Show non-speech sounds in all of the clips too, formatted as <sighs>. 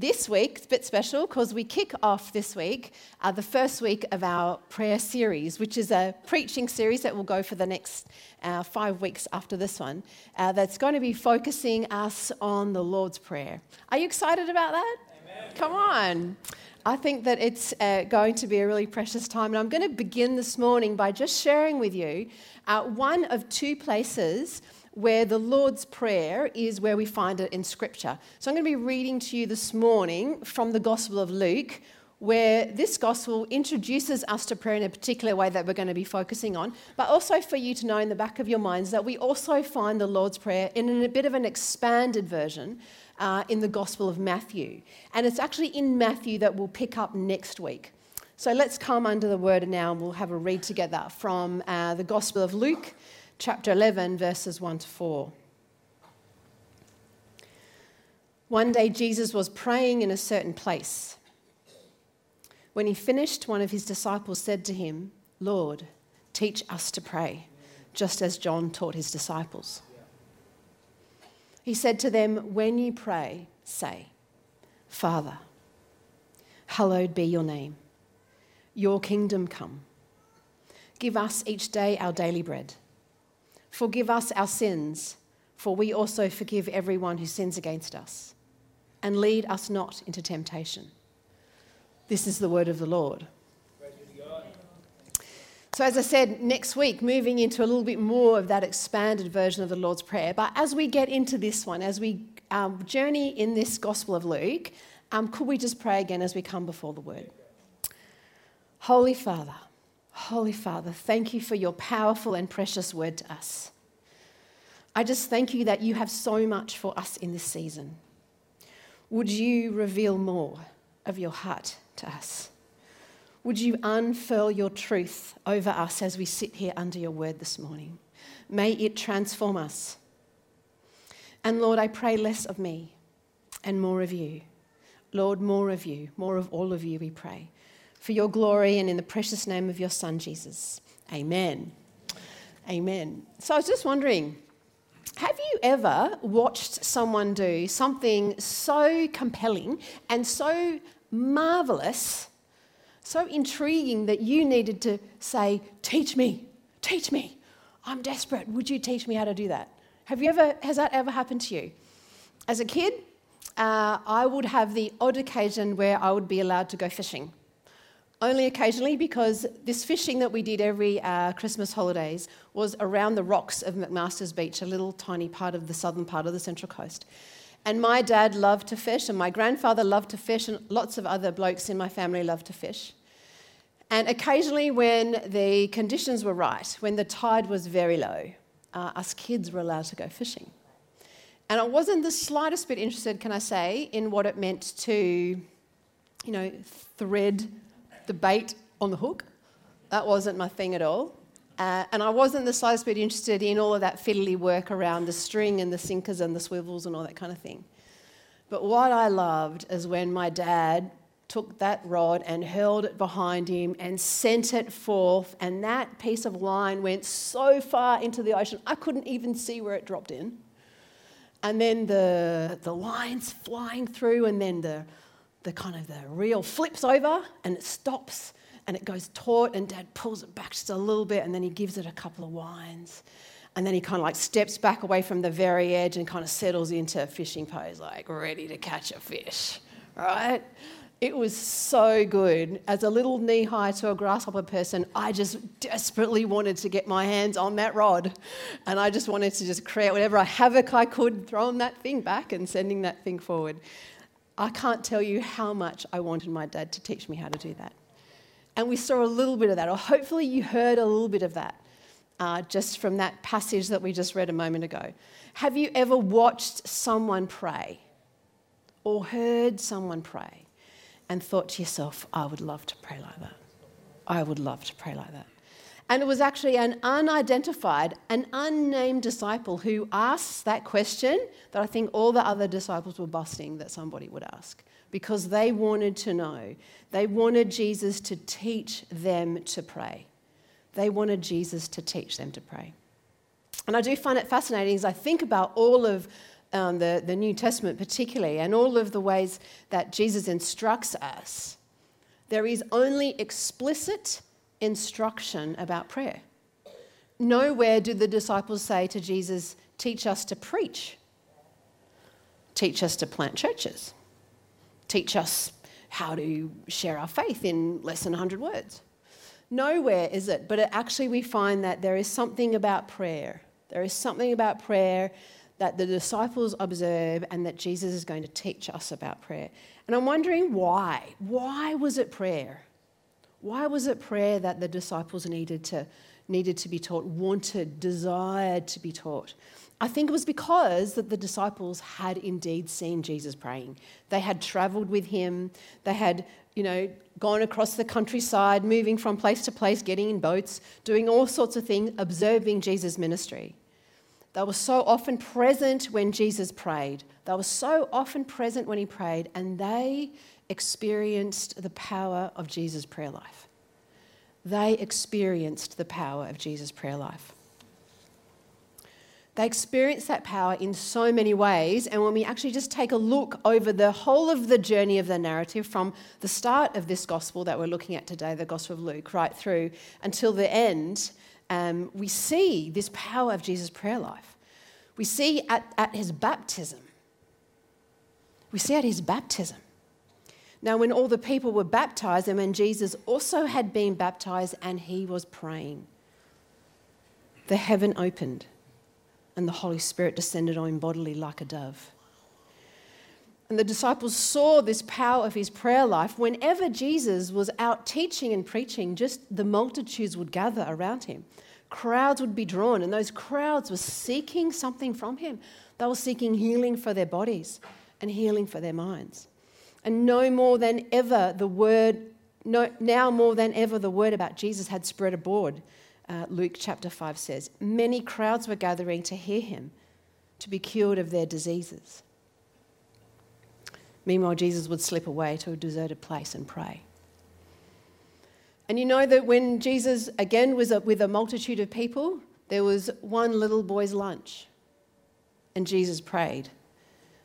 this week, it's a bit special because we kick off this week uh, the first week of our prayer series, which is a preaching series that will go for the next uh, five weeks after this one, uh, that's going to be focusing us on the Lord's Prayer. Are you excited about that? Amen. Come on. I think that it's uh, going to be a really precious time. And I'm going to begin this morning by just sharing with you uh, one of two places where the Lord's Prayer is where we find it in Scripture. So I'm going to be reading to you this morning from the Gospel of Luke, where this Gospel introduces us to prayer in a particular way that we're going to be focusing on, but also for you to know in the back of your minds that we also find the Lord's Prayer in a bit of an expanded version. Uh, in the Gospel of Matthew. And it's actually in Matthew that we'll pick up next week. So let's come under the word now and we'll have a read together from uh, the Gospel of Luke, chapter 11, verses 1 to 4. One day Jesus was praying in a certain place. When he finished, one of his disciples said to him, Lord, teach us to pray, just as John taught his disciples. He said to them, When you pray, say, Father, hallowed be your name, your kingdom come. Give us each day our daily bread Forgive us our sins, for we also forgive everyone who sins against us. And lead us not into temptation. This is the word of the Lord. So, as I said, next week, moving into a little bit more of that expanded version of the Lord's Prayer. But as we get into this one, as we um, journey in this Gospel of Luke, um, could we just pray again as we come before the Word? Holy Father, Holy Father, thank you for your powerful and precious word to us. I just thank you that you have so much for us in this season. Would you reveal more of your heart to us? Would you unfurl your truth over us as we sit here under your word this morning? May it transform us. And Lord, I pray less of me and more of you. Lord, more of you, more of all of you, we pray for your glory and in the precious name of your Son, Jesus. Amen. Amen. So I was just wondering have you ever watched someone do something so compelling and so marvelous, so intriguing that you needed to say, Teach me, teach me. I'm desperate. Would you teach me how to do that? Have you ever, has that ever happened to you? As a kid, uh, I would have the odd occasion where I would be allowed to go fishing only occasionally because this fishing that we did every uh, Christmas holidays was around the rocks of MacMasters Beach, a little tiny part of the southern part of the Central Coast. And my dad loved to fish, and my grandfather loved to fish, and lots of other blokes in my family loved to fish. And occasionally, when the conditions were right, when the tide was very low, uh, us kids were allowed to go fishing. And I wasn't the slightest bit interested, can I say, in what it meant to, you know, thread the bait on the hook. That wasn't my thing at all. Uh, and I wasn't the slightest bit interested in all of that fiddly work around the string and the sinkers and the swivels and all that kind of thing. But what I loved is when my dad took that rod and hurled it behind him and sent it forth, and that piece of line went so far into the ocean, I couldn't even see where it dropped in. And then the, the lines flying through, and then the the kind of the reel flips over and it stops and it goes taut and dad pulls it back just a little bit and then he gives it a couple of winds and then he kind of like steps back away from the very edge and kind of settles into a fishing pose like ready to catch a fish right? It was so good. As a little knee high to a grasshopper person i just desperately wanted to get my hands on that rod. And i just wanted to just create whatever havoc i could throwing that thing back and sending that thing forward I can't tell you how much I wanted my dad to teach me how to do that. And we saw a little bit of that, or hopefully you heard a little bit of that uh, just from that passage that we just read a moment ago. Have you ever watched someone pray or heard someone pray and thought to yourself, I would love to pray like that? I would love to pray like that. And it was actually an unidentified, an unnamed disciple who asks that question that I think all the other disciples were busting that somebody would ask because they wanted to know. They wanted Jesus to teach them to pray. They wanted Jesus to teach them to pray. And I do find it fascinating as I think about all of um, the, the New Testament particularly, and all of the ways that Jesus instructs us, there is only explicit instruction about prayer. Nowhere do the disciples say to Jesus, Teach us to preach, teach us to plant churches, teach us how to share our faith in less than 100 words. Nowhere is it, but it actually we find that there is something about prayer. There is something about prayer that the disciples observe and that Jesus is going to teach us about prayer. And I'm wondering why. Why was it prayer? Why was it prayer that the disciples needed to, needed to be taught, wanted, desired to be taught? I think it was because that the disciples had indeed seen Jesus praying. They had traveled with him. They had, you know, gone across the countryside, moving from place to place, getting in boats, doing all sorts of things, observing Jesus' ministry. They were so often present when Jesus prayed. They were so often present when he prayed, and they experienced the power of Jesus' prayer life. They experienced the power of Jesus' prayer life. They experienced that power in so many ways. And when we actually just take a look over the whole of the journey of the narrative from the start of this gospel that we're looking at today, the Gospel of Luke, right through until the end, um, we see this power of Jesus' prayer life. We see at, at his baptism. We see at his baptism. Now, when all the people were baptized, and when Jesus also had been baptized and he was praying, the heaven opened and the Holy Spirit descended on him bodily like a dove. And the disciples saw this power of his prayer life. Whenever Jesus was out teaching and preaching, just the multitudes would gather around him. Crowds would be drawn, and those crowds were seeking something from him. They were seeking healing for their bodies and healing for their minds. And no more than ever, the word, no, now more than ever, the word about Jesus had spread abroad. Uh, Luke chapter 5 says, Many crowds were gathering to hear him, to be cured of their diseases. Meanwhile, Jesus would slip away to a deserted place and pray. And you know that when Jesus again was with a multitude of people, there was one little boy's lunch. And Jesus prayed,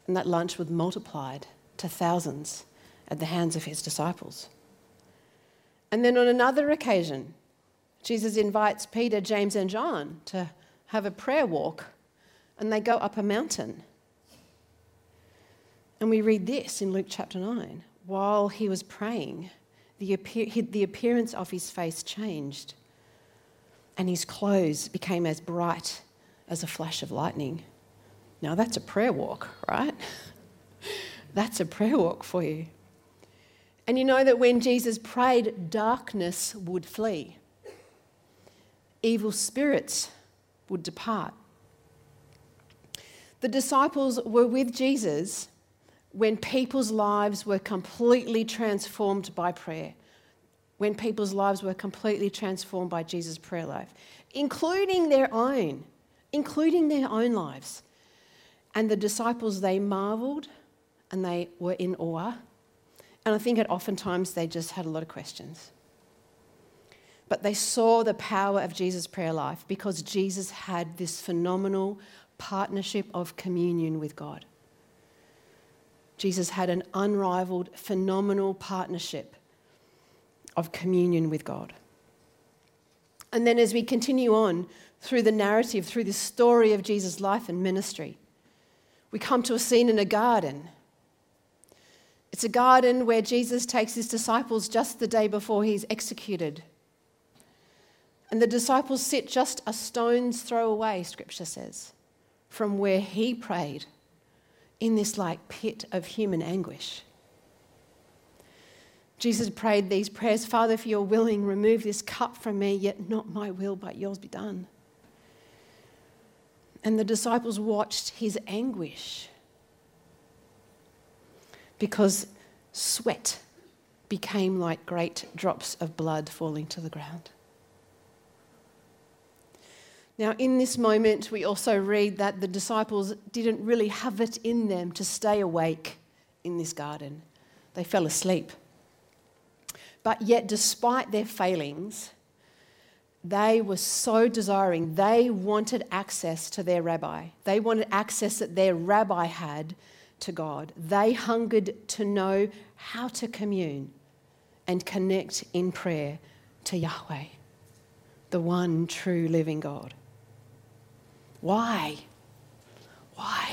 and that lunch was multiplied to thousands at the hands of his disciples. And then on another occasion, Jesus invites Peter, James, and John to have a prayer walk, and they go up a mountain. And we read this in Luke chapter 9. While he was praying, the, the appearance of his face changed, and his clothes became as bright as a flash of lightning. Now, that's a prayer walk, right? <laughs> that's a prayer walk for you. And you know that when Jesus prayed, darkness would flee, evil spirits would depart. The disciples were with Jesus when people's lives were completely transformed by prayer, when people's lives were completely transformed by Jesus' prayer life, including their own, including their own lives. And the disciples, they marveled and they were in awe. And I think that oftentimes they just had a lot of questions. But they saw the power of Jesus' prayer life because Jesus had this phenomenal partnership of communion with God. Jesus had an unrivaled, phenomenal partnership of communion with God. And then, as we continue on through the narrative, through the story of Jesus' life and ministry, we come to a scene in a garden. It's a garden where Jesus takes his disciples just the day before he's executed. And the disciples sit just a stone's throw away, scripture says, from where he prayed in this like pit of human anguish. Jesus prayed these prayers Father, if you're willing, remove this cup from me, yet not my will, but yours be done. And the disciples watched his anguish because sweat became like great drops of blood falling to the ground. Now, in this moment, we also read that the disciples didn't really have it in them to stay awake in this garden, they fell asleep. But yet, despite their failings, they were so desiring, they wanted access to their rabbi. They wanted access that their rabbi had to God. They hungered to know how to commune and connect in prayer to Yahweh, the one true living God. Why? Why?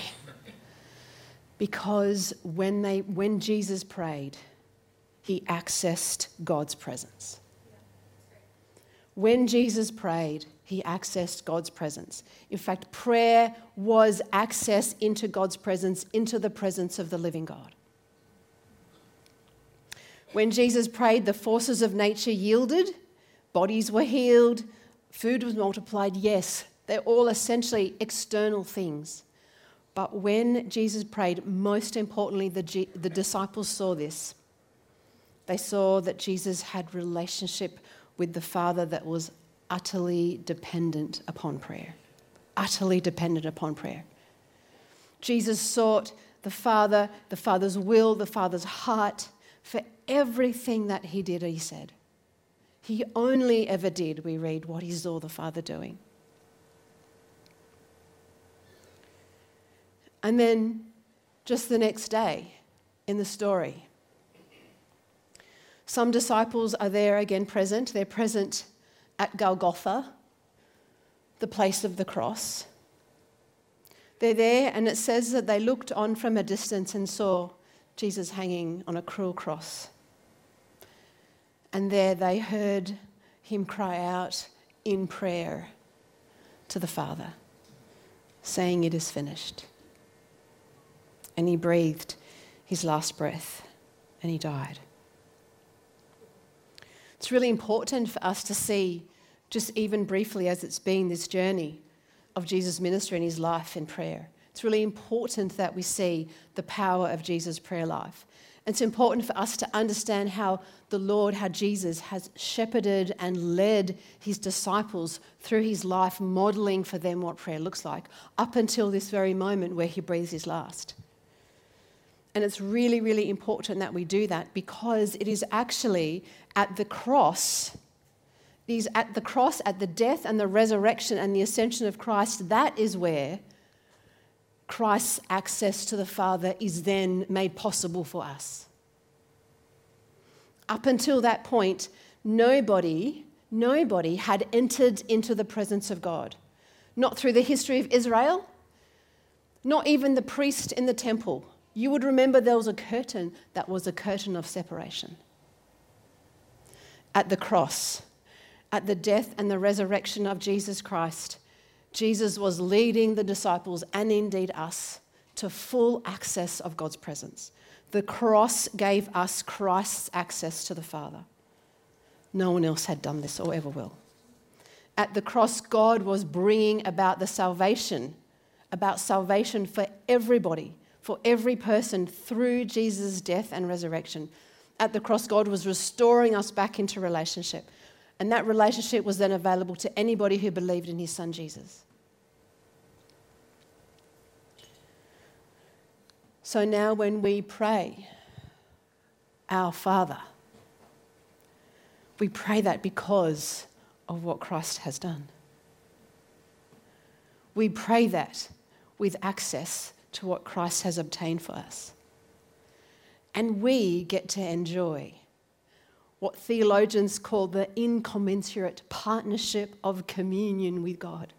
Because when, they, when Jesus prayed, he accessed God's presence. When Jesus prayed, he accessed God's presence. In fact, prayer was access into God's presence, into the presence of the living God. When Jesus prayed, the forces of nature yielded, bodies were healed, food was multiplied. Yes, they're all essentially external things. But when Jesus prayed, most importantly, the, G- the disciples saw this. They saw that Jesus had relationship with the Father that was utterly dependent upon prayer. Utterly dependent upon prayer. Jesus sought the Father, the Father's will, the Father's heart for everything that he did, he said. He only ever did, we read, what he saw the Father doing. And then just the next day in the story, some disciples are there again present. They're present at Golgotha, the place of the cross. They're there, and it says that they looked on from a distance and saw Jesus hanging on a cruel cross. And there they heard him cry out in prayer to the Father, saying, It is finished. And he breathed his last breath and he died. It's really important for us to see, just even briefly as it's been this journey of Jesus' ministry and his life in prayer. It's really important that we see the power of Jesus' prayer life. It's important for us to understand how the Lord, how Jesus has shepherded and led his disciples through his life, modeling for them what prayer looks like, up until this very moment where he breathes his last. And it's really, really important that we do that because it is actually at the cross, is at the cross, at the death and the resurrection and the ascension of Christ, that is where Christ's access to the Father is then made possible for us. Up until that point, nobody, nobody had entered into the presence of God. Not through the history of Israel, not even the priest in the temple you would remember there was a curtain that was a curtain of separation. At the cross, at the death and the resurrection of Jesus Christ, Jesus was leading the disciples and indeed us to full access of God's presence. The cross gave us Christ's access to the Father. No one else had done this or ever will. At the cross, God was bringing about the salvation, about salvation for everybody for every person through Jesus' death and resurrection. At the cross, God was restoring us back into relationship. And that relationship was then available to anybody who believed in his son Jesus. So now, when we pray, Our Father, we pray that because of what Christ has done. We pray that with access to what Christ has obtained for us. And we get to enjoy what theologians call the incommensurate partnership of communion with God.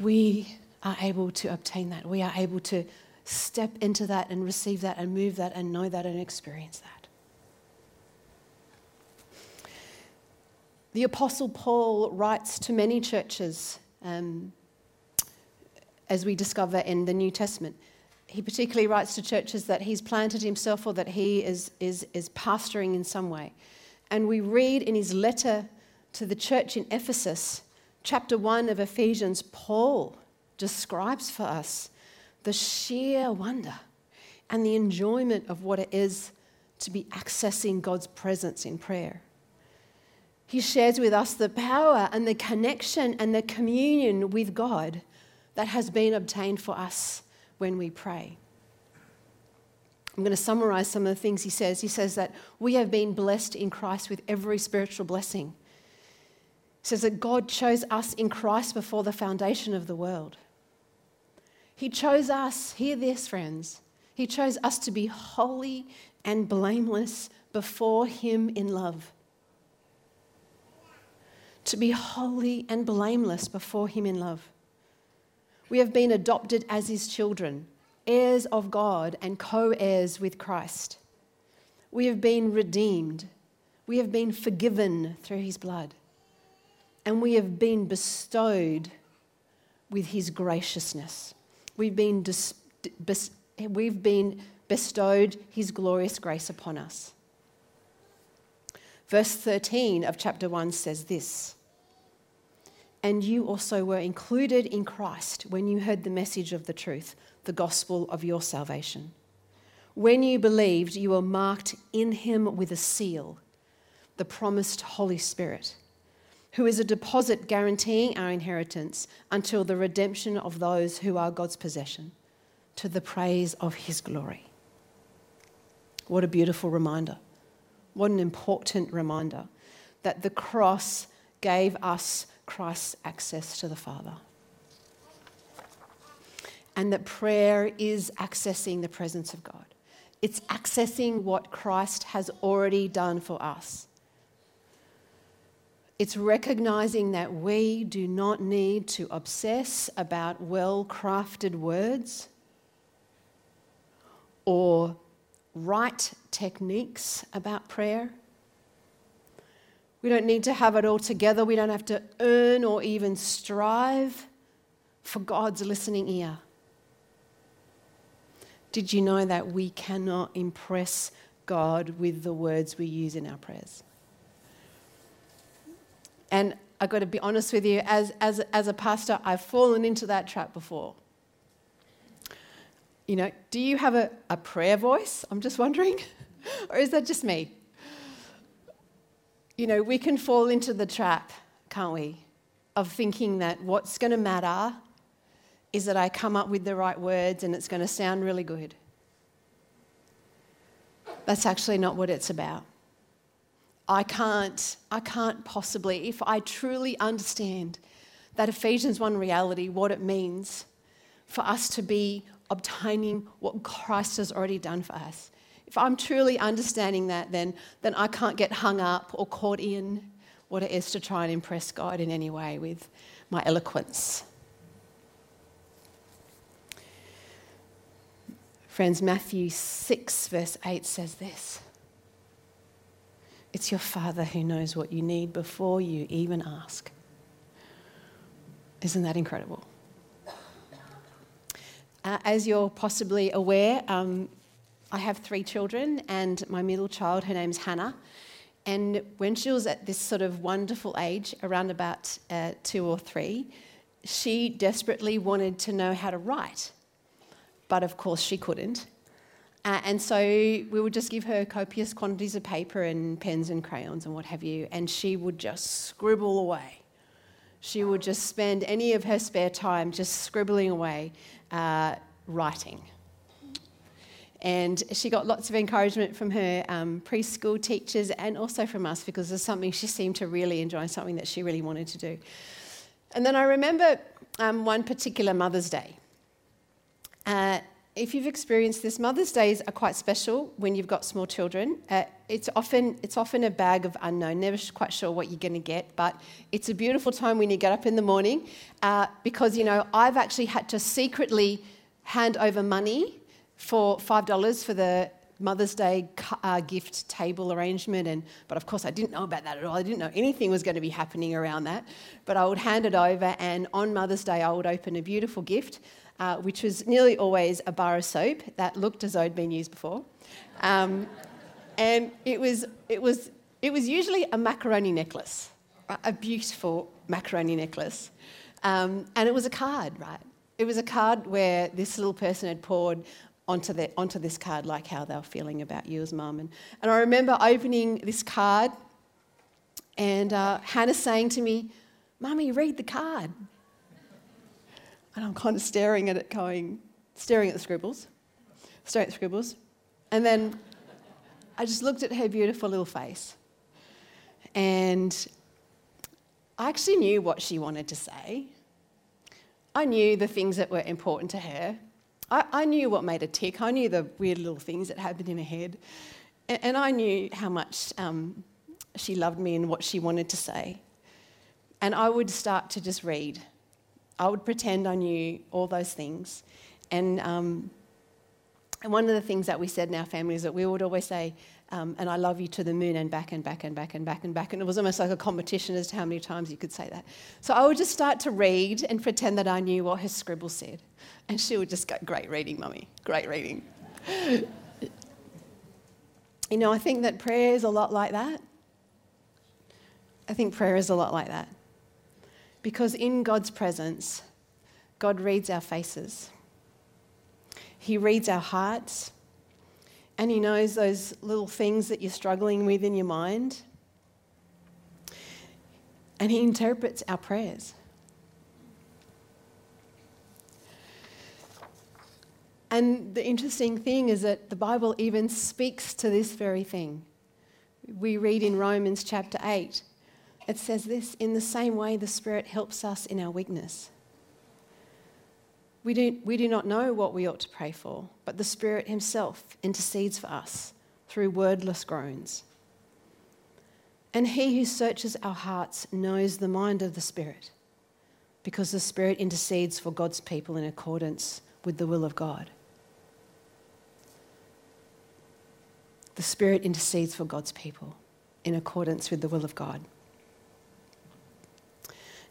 We are able to obtain that. We are able to step into that and receive that and move that and know that and experience that. The Apostle Paul writes to many churches. Um, as we discover in the New Testament. He particularly writes to churches that he's planted himself or that he is, is, is pastoring in some way. And we read in his letter to the church in Ephesus, chapter 1 of Ephesians, Paul describes for us the sheer wonder and the enjoyment of what it is to be accessing God's presence in prayer. He shares with us the power and the connection and the communion with God that has been obtained for us when we pray. I'm going to summarize some of the things he says. He says that we have been blessed in Christ with every spiritual blessing He says that God chose us in Christ before the foundation of the world. He chose us, hear this, friends. He chose us to be holy and blameless before Him in love. To be holy and blameless before Him in love. We have been adopted as His children, heirs of God and co heirs with Christ. We have been redeemed. We have been forgiven through His blood. And we have been bestowed with His graciousness. We've been, dis- bes- we've been bestowed His glorious grace upon us. Verse 13 of chapter 1 says this And you also were included in Christ when you heard the message of the truth, the gospel of your salvation. When you believed, you were marked in him with a seal, the promised Holy Spirit, who is a deposit guaranteeing our inheritance until the redemption of those who are God's possession, to the praise of his glory. What a beautiful reminder. What an important reminder that the cross gave us Christ's access to the Father. And that prayer is accessing the presence of God. It's accessing what Christ has already done for us. It's recognizing that we do not need to obsess about well crafted words or right techniques about prayer. We don't need to have it all together. We don't have to earn or even strive for God's listening ear. Did you know that we cannot impress God with the words we use in our prayers? And I've got to be honest with you, as, as, as a pastor, I've fallen into that trap before. You know, do you have a, a prayer voice? I'm just wondering. <laughs> or is that just me? You know, we can fall into the trap, can't we, of thinking that what's going to matter is that I come up with the right words and it's going to sound really good. That's actually not what it's about. I can't, I can't possibly, if I truly understand that Ephesians 1 reality, what it means for us to be obtaining what Christ has already done for us. If I'm truly understanding that, then, then I can't get hung up or caught in what it is to try and impress God in any way with my eloquence. Friends, Matthew 6, verse 8 says this It's your Father who knows what you need before you even ask. Isn't that incredible? Uh, as you're possibly aware, um, I have three children, and my middle child, her name's Hannah. And when she was at this sort of wonderful age, around about uh, two or three, she desperately wanted to know how to write. But of course, she couldn't. Uh, and so we would just give her copious quantities of paper and pens and crayons and what have you, and she would just scribble away. She would just spend any of her spare time just scribbling away uh, writing. And she got lots of encouragement from her um, preschool teachers and also from us because it's something she seemed to really enjoy, something that she really wanted to do. And then I remember um, one particular Mother's Day. Uh, if you've experienced this, Mother's Days are quite special when you've got small children. Uh, it's, often, it's often a bag of unknown, never quite sure what you're going to get, but it's a beautiful time when you get up in the morning uh, because, you know, I've actually had to secretly hand over money for $5 for the Mother's Day uh, gift table arrangement, and but of course I didn't know about that at all. I didn't know anything was going to be happening around that. But I would hand it over, and on Mother's Day I would open a beautiful gift uh, which was nearly always a bar of soap that looked as though it'd been used before. Um, and it was, it, was, it was usually a macaroni necklace, a beautiful macaroni necklace. Um, and it was a card, right? It was a card where this little person had poured onto, the, onto this card, like how they were feeling about you as mum. And, and I remember opening this card and uh, Hannah saying to me, Mummy, read the card. And I'm kind of staring at it, going, staring at the scribbles, staring at the scribbles. And then I just looked at her beautiful little face. And I actually knew what she wanted to say. I knew the things that were important to her. I, I knew what made her tick. I knew the weird little things that happened in her head. And, and I knew how much um, she loved me and what she wanted to say. And I would start to just read. I would pretend I knew all those things. And, um, and one of the things that we said in our family is that we would always say, um, and I love you to the moon and back and back and back and back and back. And it was almost like a competition as to how many times you could say that. So I would just start to read and pretend that I knew what her scribble said. And she would just go, Great reading, mummy, great reading. you know, I think that prayer is a lot like that. I think prayer is a lot like that. Because in God's presence, God reads our faces, He reads our hearts, and He knows those little things that you're struggling with in your mind. And He interprets our prayers. And the interesting thing is that the Bible even speaks to this very thing. We read in Romans chapter 8, it says this in the same way the Spirit helps us in our weakness. We do, we do not know what we ought to pray for, but the Spirit Himself intercedes for us through wordless groans. And He who searches our hearts knows the mind of the Spirit, because the Spirit intercedes for God's people in accordance with the will of God. The Spirit intercedes for God's people in accordance with the will of God.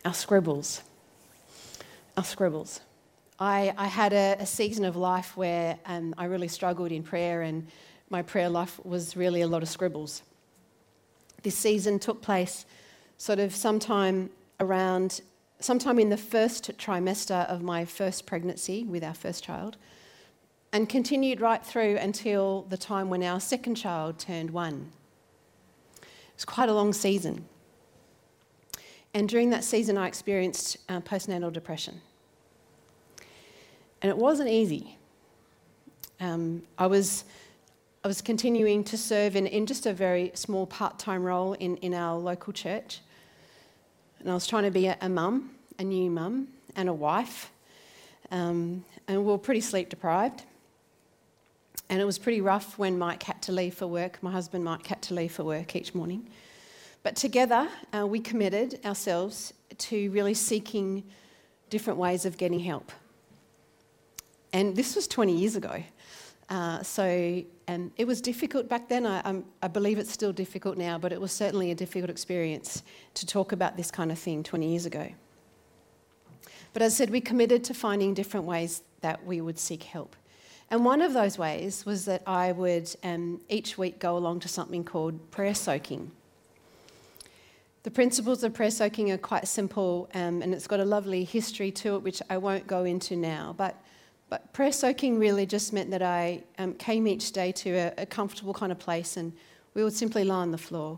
Our scribbles. Our scribbles. I, I had a, a, season of life where um, I really struggled in prayer, and my prayer life was really a lot of scribbles. This season took place sort of sometime around, sometime in the first trimester of my first pregnancy with our first child, and continued right through until the time when our second child turned one. It was quite a long season. And during that season, I experienced uh, postnatal depression. And it wasn't easy. Um, I, was, I was continuing to serve in, in just a very small part time role in, in our local church. And I was trying to be a, a mum, a new mum, and a wife. Um, and we were pretty sleep deprived. And it was pretty rough when Mike had to leave for work. My husband, Mike, had to leave for work each morning. But together, uh, we committed ourselves to really seeking different ways of getting help. And this was 20 years ago. Uh, so, and it was difficult back then. I, I, believe it's still difficult now, but it was certainly a difficult experience to talk about this kind of thing 20 years ago. But as I said, we committed to finding different ways that we would seek help. And one of those ways was that I would um, each week go along to something called prayer soaking. The principles of prayer soaking are quite simple um, and it's got a lovely history to it, which I won't go into now. But but prayer soaking really just meant that I um, came each day to a, a, comfortable kind of place and we would simply lie on the floor.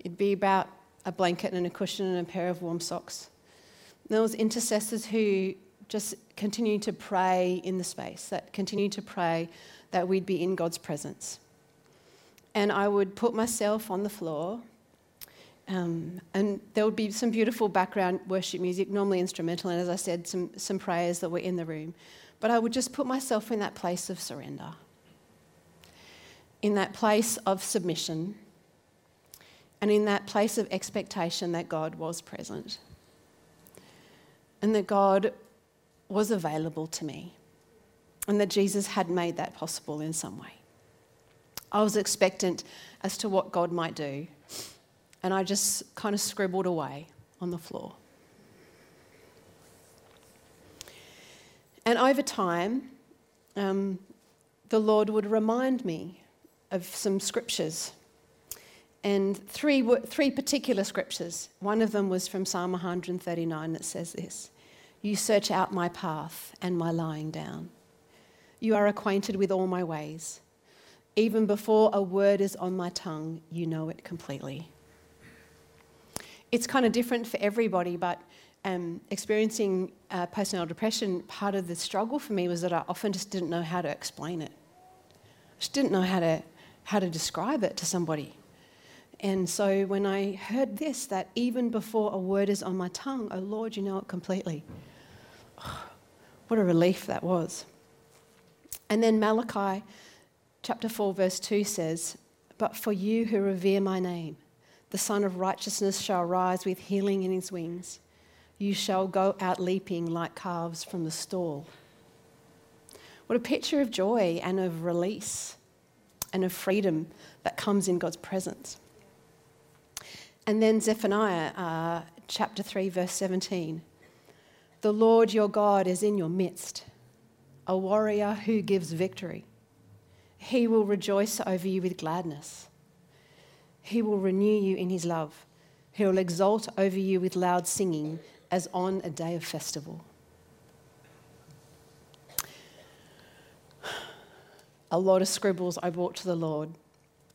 It'd be about a blanket and a cushion and a pair of warm socks. And there was intercessors who just continued to pray in the space, that continued to pray that we'd be in God's presence. And I would put myself on the floor um, and there would be some beautiful background worship music, normally instrumental, and as I said, some, some prayers that were in the room. But I would just put myself in that place of surrender, in that place of submission, and in that place of expectation that God was present. And that God was available to me. And that Jesus had made that possible in some way. I was expectant as to what God might do, and I just kind of scribbled away on the floor. And over time, um, the Lord would remind me of some scriptures. And three, three particular scriptures. One of them was from Psalm 139 that says this You search out my path and my lying down. You are acquainted with all my ways. Even before a word is on my tongue, you know it completely. It's kind of different for everybody, but um, experiencing uh, postnatal depression, part of the struggle for me was that I often just didn't know how to explain it. I just didn't know how to, how to describe it to somebody. And so when I heard this, that even before a word is on my tongue, oh Lord, you know it completely. Oh, <sighs> what a relief that was. And then Malachi chapter 4, verse 2 says, But for you who revere my name, the Sun of Righteousness shall rise with healing in his wings. You shall go out leaping like calves from the stall. What a picture of joy and of release and of freedom that comes in God's presence. And then Zephaniah uh, chapter 3, verse 17. The Lord your God is in your midst, a warrior who gives victory. He will rejoice over you with gladness. He will renew you in his love. He will exult over you with loud singing as on a day of festival. A lot of scribbles I brought to the Lord,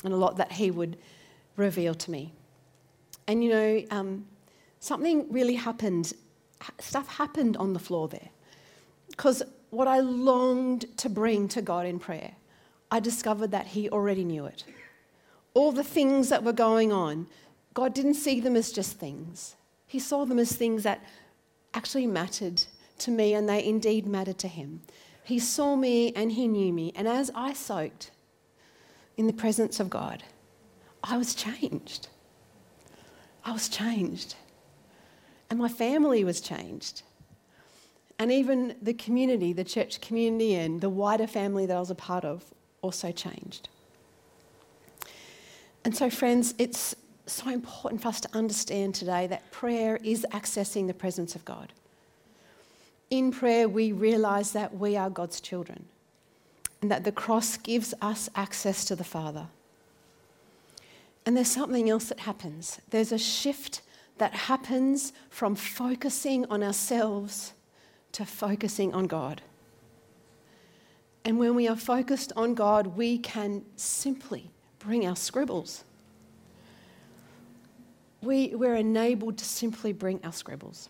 and a lot that He would reveal to me. And you know, um, something really happened, stuff happened on the floor there. Because what I longed to bring to God in prayer, I discovered that He already knew it. All the things that were going on, God didn't see them as just things. He saw them as things that actually mattered to me and they indeed mattered to him. He saw me and he knew me. And as I soaked in the presence of God, I was changed. I was changed. And my family was changed. And even the community, the church community, and the wider family that I was a part of also changed. And so, friends, it's so important for us to understand today that prayer is accessing the presence of God. In prayer, we realize that we are God's children and that the cross gives us access to the Father. And there's something else that happens. There's a shift that happens from focusing on ourselves to focusing on God. And when we are focused on God, we can simply bring our scribbles we, we're enabled to simply bring our scribbles.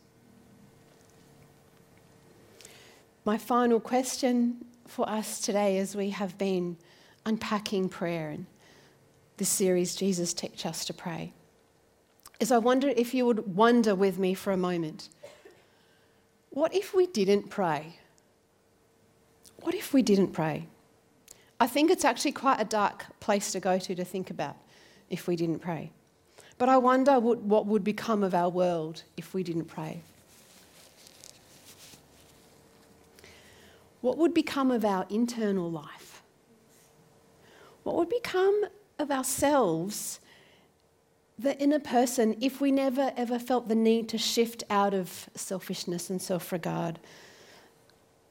My final question for us today, as we have been unpacking prayer and this series, Jesus Teach Us to Pray, is I wonder if you would wonder with me for a moment what if we didn't pray? What if we didn't pray? I think it's actually quite a dark place to go to to think about if we didn't pray. But I wonder what would become of our world if we didn't pray. What would become of our internal life? What would become of ourselves, the inner person, if we never ever felt the need to shift out of selfishness and self regard?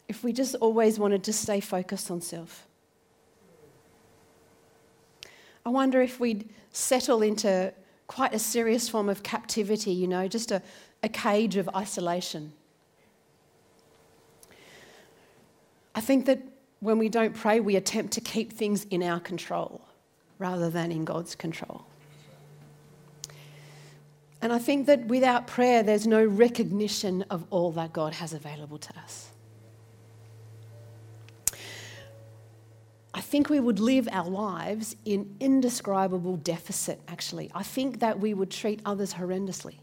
If we just always wanted to stay focused on self? I wonder if we'd settle into quite a serious form of captivity, you know, just a, a cage of isolation. I think that when we don't pray, we attempt to keep things in our control rather than in God's control. And I think that without prayer, there's no recognition of all that God has available to us. Think we would live our lives in indescribable deficit, actually. I think that we would treat others horrendously.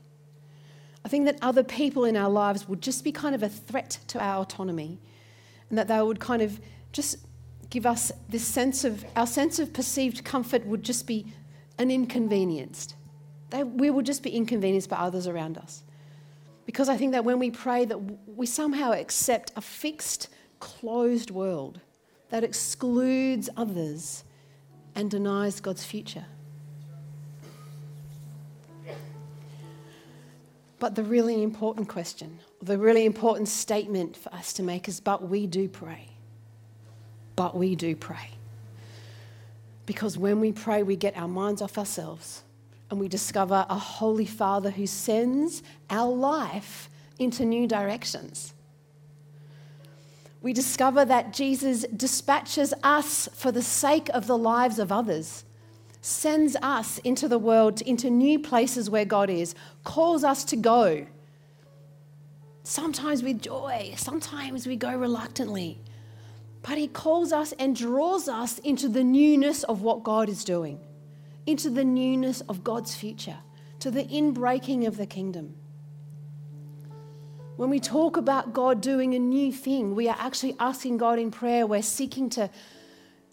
I think that other people in our lives would just be kind of a threat to our autonomy and that they would kind of just give us this sense of, our sense of perceived comfort would just be an inconvenience. They, we would just be inconvenienced by others around us. Because I think that when we pray that we somehow accept a fixed, closed world that excludes others and denies God's future. But the really important question, the really important statement for us to make is but we do pray. But we do pray. Because when we pray, we get our minds off ourselves and we discover a Holy Father who sends our life into new directions we discover that Jesus dispatches us for the sake of the lives of others, sends us into the world, into new places where God is, calls us to go. Sometimes with joy, sometimes we go reluctantly. But He calls us and draws us into the newness of what God is doing. into the newness of God's future, to the inbreaking of the kingdom. When we talk about God doing a new thing, we are actually asking God in prayer, we're seeking to,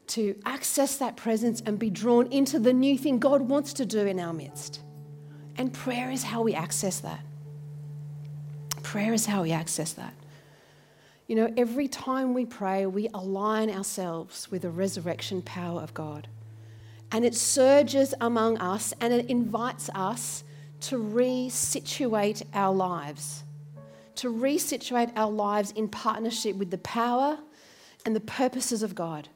to access that presence and be drawn into the new thing God wants to do in our midst. And prayer is how we access that. Prayer is how we access that. You know, every time we pray, we align ourselves with the resurrection power of God. And it surges among us and it invites us to resituate our lives, to resituate our lives in partnership with the power and the purposes of God.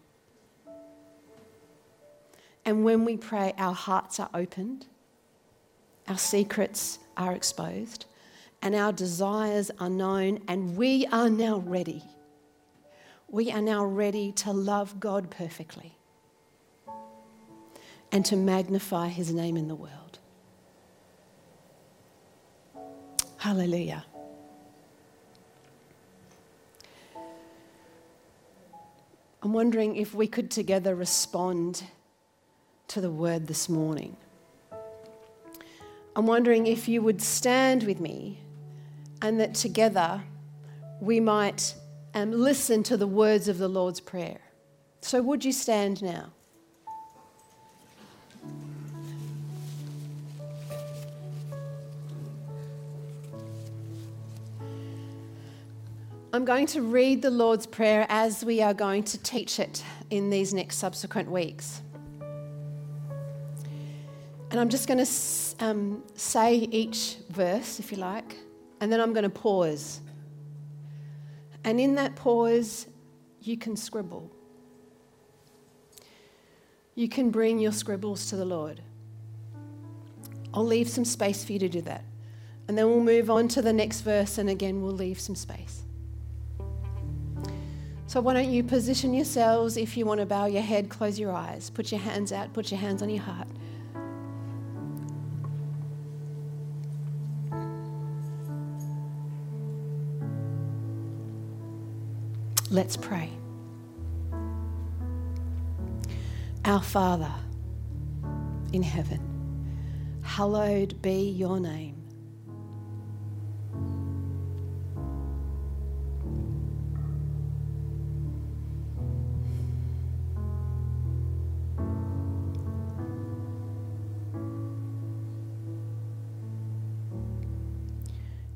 And when we pray, our hearts are opened, our secrets are exposed, and our desires are known, and we are now ready. We are now ready to love God perfectly and to magnify his name in the world. Hallelujah. I'm wondering if we could together respond to the word this morning. I'm wondering if you would stand with me and that together we might um, listen to the words of the Lord's Prayer. So, would you stand now? I'm going to read the Lord's Prayer as we are going to teach it in these next subsequent weeks. And I'm just going to um, say each verse, if you like, and then I'm going to pause. And in that pause, you can scribble. You can bring your scribbles to the Lord. I'll leave some space for you to do that. And then we'll move on to the next verse, and again, we'll leave some space. So, why don't you position yourselves if you want to bow your head, close your eyes, put your hands out, put your hands on your heart. Let's pray. Our Father in heaven, hallowed be your name.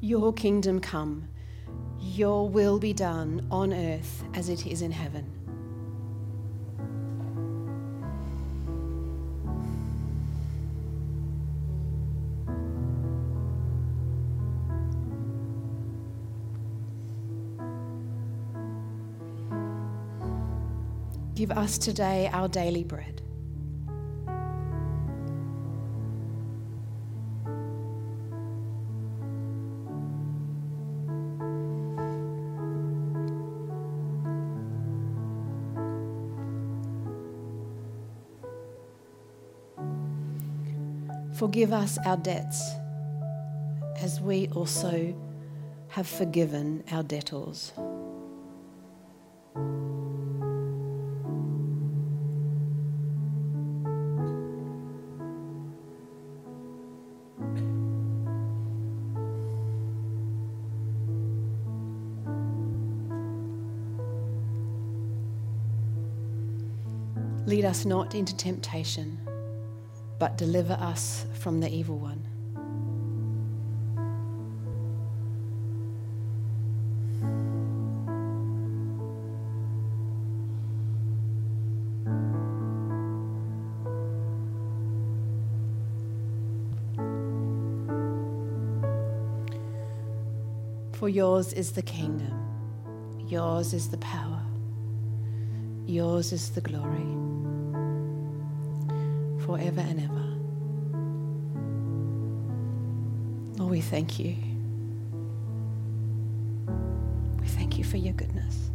Your kingdom come your will be done on earth as it is in heaven. Give us today our daily bread. Forgive us our debts as we also have forgiven our debtors. Lead us not into temptation but deliver us from the evil one. For yours is the kingdom, yours is the power, yours is the glory forever and ever. Lord, we thank you. We thank you for your goodness.